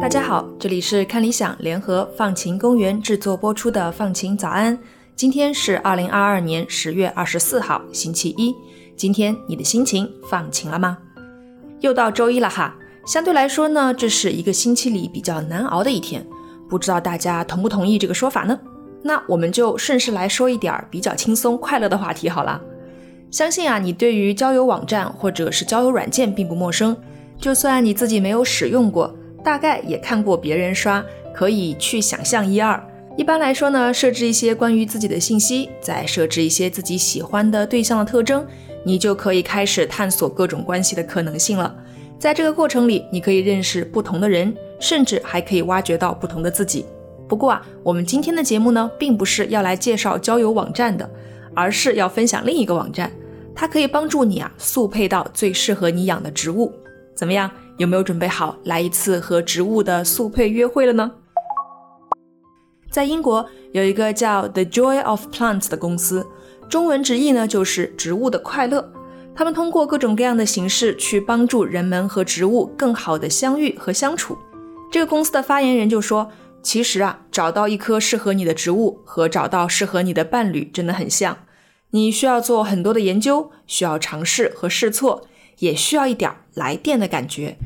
大家好，这里是看理想联合放晴公园制作播出的放晴早安。今天是二零二二年十月二十四号，星期一。今天你的心情放晴了吗？又到周一了哈。相对来说呢，这是一个星期里比较难熬的一天。不知道大家同不同意这个说法呢？那我们就顺势来说一点比较轻松快乐的话题好了。相信啊，你对于交友网站或者是交友软件并不陌生。就算你自己没有使用过，大概也看过别人刷，可以去想象一二。一般来说呢，设置一些关于自己的信息，再设置一些自己喜欢的对象的特征，你就可以开始探索各种关系的可能性了。在这个过程里，你可以认识不同的人，甚至还可以挖掘到不同的自己。不过啊，我们今天的节目呢，并不是要来介绍交友网站的，而是要分享另一个网站。它可以帮助你啊速配到最适合你养的植物，怎么样？有没有准备好来一次和植物的速配约会了呢？在英国有一个叫 The Joy of Plants 的公司，中文直译呢就是植物的快乐。他们通过各种各样的形式去帮助人们和植物更好的相遇和相处。这个公司的发言人就说：“其实啊，找到一棵适合你的植物和找到适合你的伴侣真的很像。”你需要做很多的研究，需要尝试和试错，也需要一点来电的感觉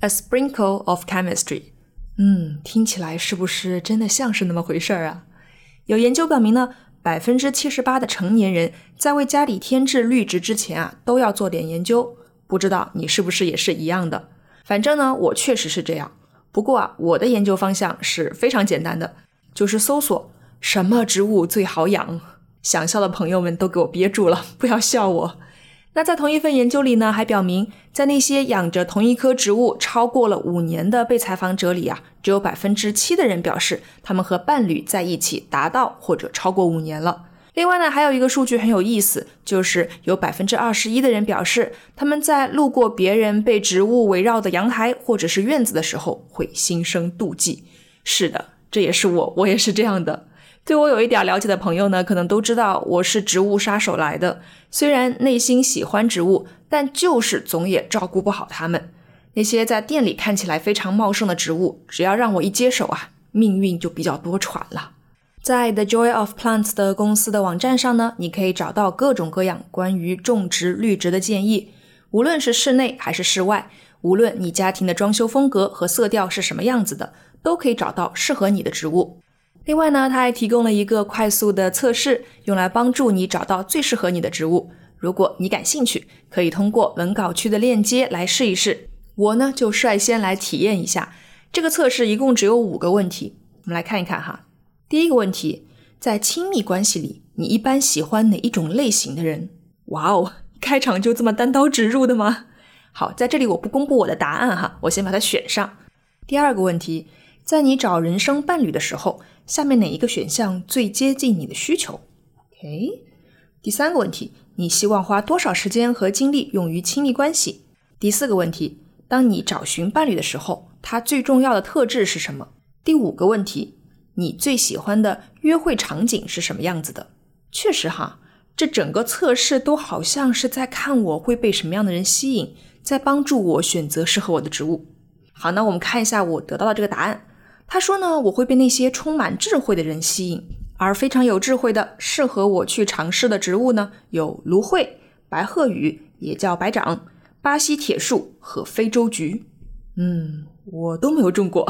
，a sprinkle of chemistry。嗯，听起来是不是真的像是那么回事儿啊？有研究表明呢，百分之七十八的成年人在为家里添置绿植之前啊，都要做点研究。不知道你是不是也是一样的？反正呢，我确实是这样。不过啊，我的研究方向是非常简单的，就是搜索什么植物最好养。想笑的朋友们都给我憋住了，不要笑我。那在同一份研究里呢，还表明，在那些养着同一棵植物超过了五年的被采访者里啊，只有百分之七的人表示他们和伴侣在一起达到或者超过五年了。另外呢，还有一个数据很有意思，就是有百分之二十一的人表示他们在路过别人被植物围绕的阳台或者是院子的时候会心生妒忌。是的，这也是我，我也是这样的。对我有一点了解的朋友呢，可能都知道我是植物杀手来的。虽然内心喜欢植物，但就是总也照顾不好它们。那些在店里看起来非常茂盛的植物，只要让我一接手啊，命运就比较多舛了。在 The Joy of Plants 的公司的网站上呢，你可以找到各种各样关于种植绿植的建议，无论是室内还是室外，无论你家庭的装修风格和色调是什么样子的，都可以找到适合你的植物。另外呢，它还提供了一个快速的测试，用来帮助你找到最适合你的植物。如果你感兴趣，可以通过文稿区的链接来试一试。我呢就率先来体验一下这个测试，一共只有五个问题，我们来看一看哈。第一个问题，在亲密关系里，你一般喜欢哪一种类型的人？哇哦，开场就这么单刀直入的吗？好，在这里我不公布我的答案哈，我先把它选上。第二个问题，在你找人生伴侣的时候。下面哪一个选项最接近你的需求？OK，第三个问题，你希望花多少时间和精力用于亲密关系？第四个问题，当你找寻伴侣的时候，他最重要的特质是什么？第五个问题，你最喜欢的约会场景是什么样子的？确实哈，这整个测试都好像是在看我会被什么样的人吸引，在帮助我选择适合我的植物。好，那我们看一下我得到的这个答案。他说呢，我会被那些充满智慧的人吸引，而非常有智慧的、适合我去尝试的植物呢，有芦荟、白鹤羽，也叫白掌、巴西铁树和非洲菊。嗯，我都没有种过。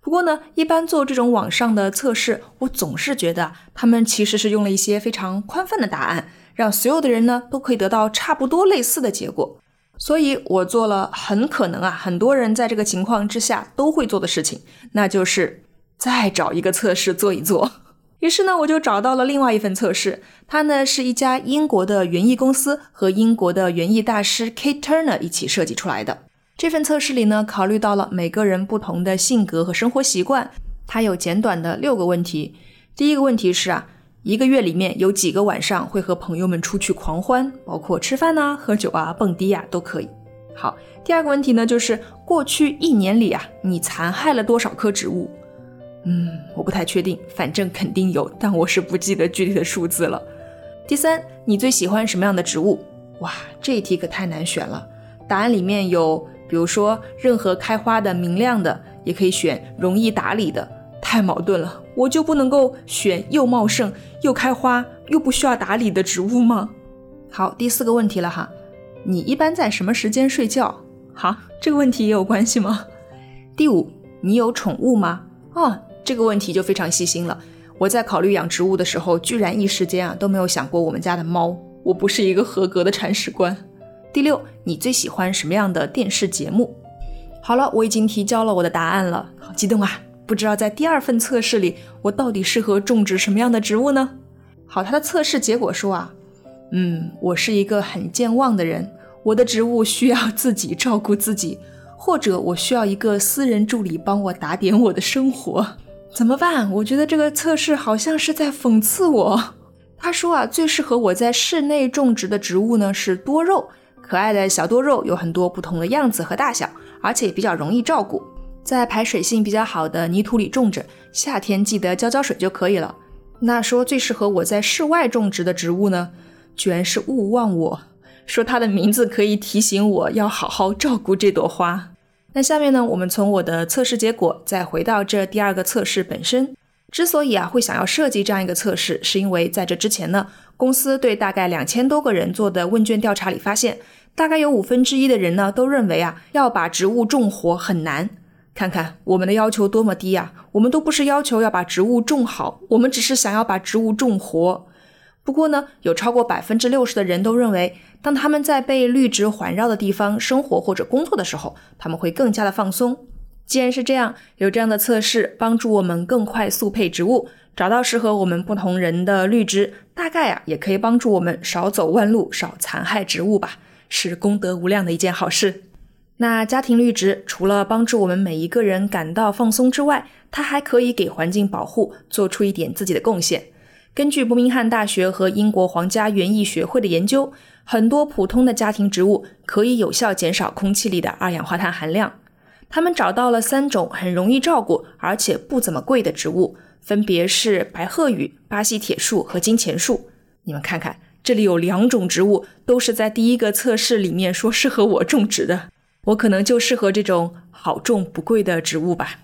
不过呢，一般做这种网上的测试，我总是觉得他们其实是用了一些非常宽泛的答案，让所有的人呢都可以得到差不多类似的结果。所以我做了很可能啊，很多人在这个情况之下都会做的事情，那就是再找一个测试做一做。于是呢，我就找到了另外一份测试，它呢是一家英国的园艺公司和英国的园艺大师 Kate Turner 一起设计出来的。这份测试里呢，考虑到了每个人不同的性格和生活习惯，它有简短的六个问题。第一个问题是啊。一个月里面有几个晚上会和朋友们出去狂欢，包括吃饭呐、喝酒啊、蹦迪啊都可以。好，第二个问题呢，就是过去一年里啊，你残害了多少棵植物？嗯，我不太确定，反正肯定有，但我是不记得具体的数字了。第三，你最喜欢什么样的植物？哇，这一题可太难选了。答案里面有，比如说任何开花的、明亮的，也可以选容易打理的，太矛盾了。我就不能够选又茂盛、又开花、又不需要打理的植物吗？好，第四个问题了哈，你一般在什么时间睡觉？好，这个问题也有关系吗？第五，你有宠物吗？哦。这个问题就非常细心了。我在考虑养植物的时候，居然一时间啊都没有想过我们家的猫。我不是一个合格的铲屎官。第六，你最喜欢什么样的电视节目？好了，我已经提交了我的答案了，好激动啊！不知道在第二份测试里，我到底适合种植什么样的植物呢？好，它的测试结果说啊，嗯，我是一个很健忘的人，我的植物需要自己照顾自己，或者我需要一个私人助理帮我打点我的生活。怎么办？我觉得这个测试好像是在讽刺我。他说啊，最适合我在室内种植的植物呢是多肉，可爱的小多肉，有很多不同的样子和大小，而且比较容易照顾，在排水性比较好的泥土里种着，夏天记得浇浇水就可以了。那说最适合我在室外种植的植物呢，居然是勿忘我，说它的名字可以提醒我要好好照顾这朵花。那下面呢，我们从我的测试结果再回到这第二个测试本身。之所以啊会想要设计这样一个测试，是因为在这之前呢，公司对大概两千多个人做的问卷调查里发现，大概有五分之一的人呢都认为啊要把植物种活很难。看看我们的要求多么低啊！我们都不是要求要把植物种好，我们只是想要把植物种活。不过呢，有超过百分之六十的人都认为，当他们在被绿植环绕的地方生活或者工作的时候，他们会更加的放松。既然是这样，有这样的测试帮助我们更快速配植物，找到适合我们不同人的绿植，大概啊也可以帮助我们少走弯路，少残害植物吧，是功德无量的一件好事。那家庭绿植除了帮助我们每一个人感到放松之外，它还可以给环境保护做出一点自己的贡献。根据伯明翰大学和英国皇家园艺学会的研究，很多普通的家庭植物可以有效减少空气里的二氧化碳含量。他们找到了三种很容易照顾而且不怎么贵的植物，分别是白鹤羽、巴西铁树和金钱树。你们看看，这里有两种植物都是在第一个测试里面说适合我种植的，我可能就适合这种好种不贵的植物吧。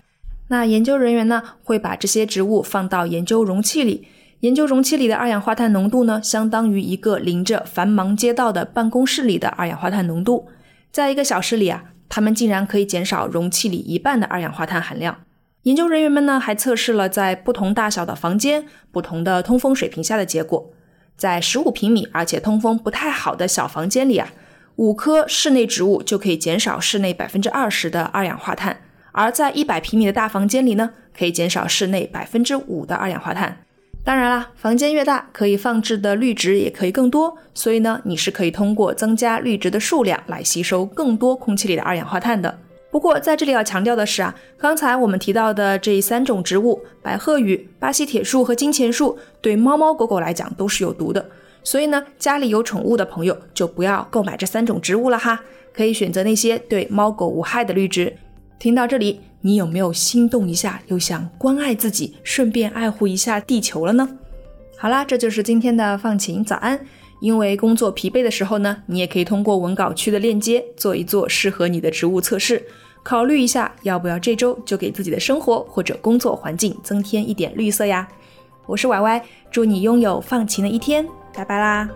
那研究人员呢，会把这些植物放到研究容器里。研究容器里的二氧化碳浓度呢，相当于一个临着繁忙街道的办公室里的二氧化碳浓度。在一个小时里啊，他们竟然可以减少容器里一半的二氧化碳含量。研究人员们呢，还测试了在不同大小的房间、不同的通风水平下的结果。在十五平米而且通风不太好的小房间里啊，五棵室内植物就可以减少室内百分之二十的二氧化碳；而在一百平米的大房间里呢，可以减少室内百分之五的二氧化碳。当然啦，房间越大，可以放置的绿植也可以更多，所以呢，你是可以通过增加绿植的数量来吸收更多空气里的二氧化碳的。不过在这里要强调的是啊，刚才我们提到的这三种植物——白鹤羽、巴西铁树和金钱树，对猫猫狗狗来讲都是有毒的。所以呢，家里有宠物的朋友就不要购买这三种植物了哈，可以选择那些对猫狗无害的绿植。听到这里。你有没有心动一下，又想关爱自己，顺便爱护一下地球了呢？好啦，这就是今天的放晴早安。因为工作疲惫的时候呢，你也可以通过文稿区的链接做一做适合你的植物测试，考虑一下要不要这周就给自己的生活或者工作环境增添一点绿色呀。我是歪歪，祝你拥有放晴的一天，拜拜啦。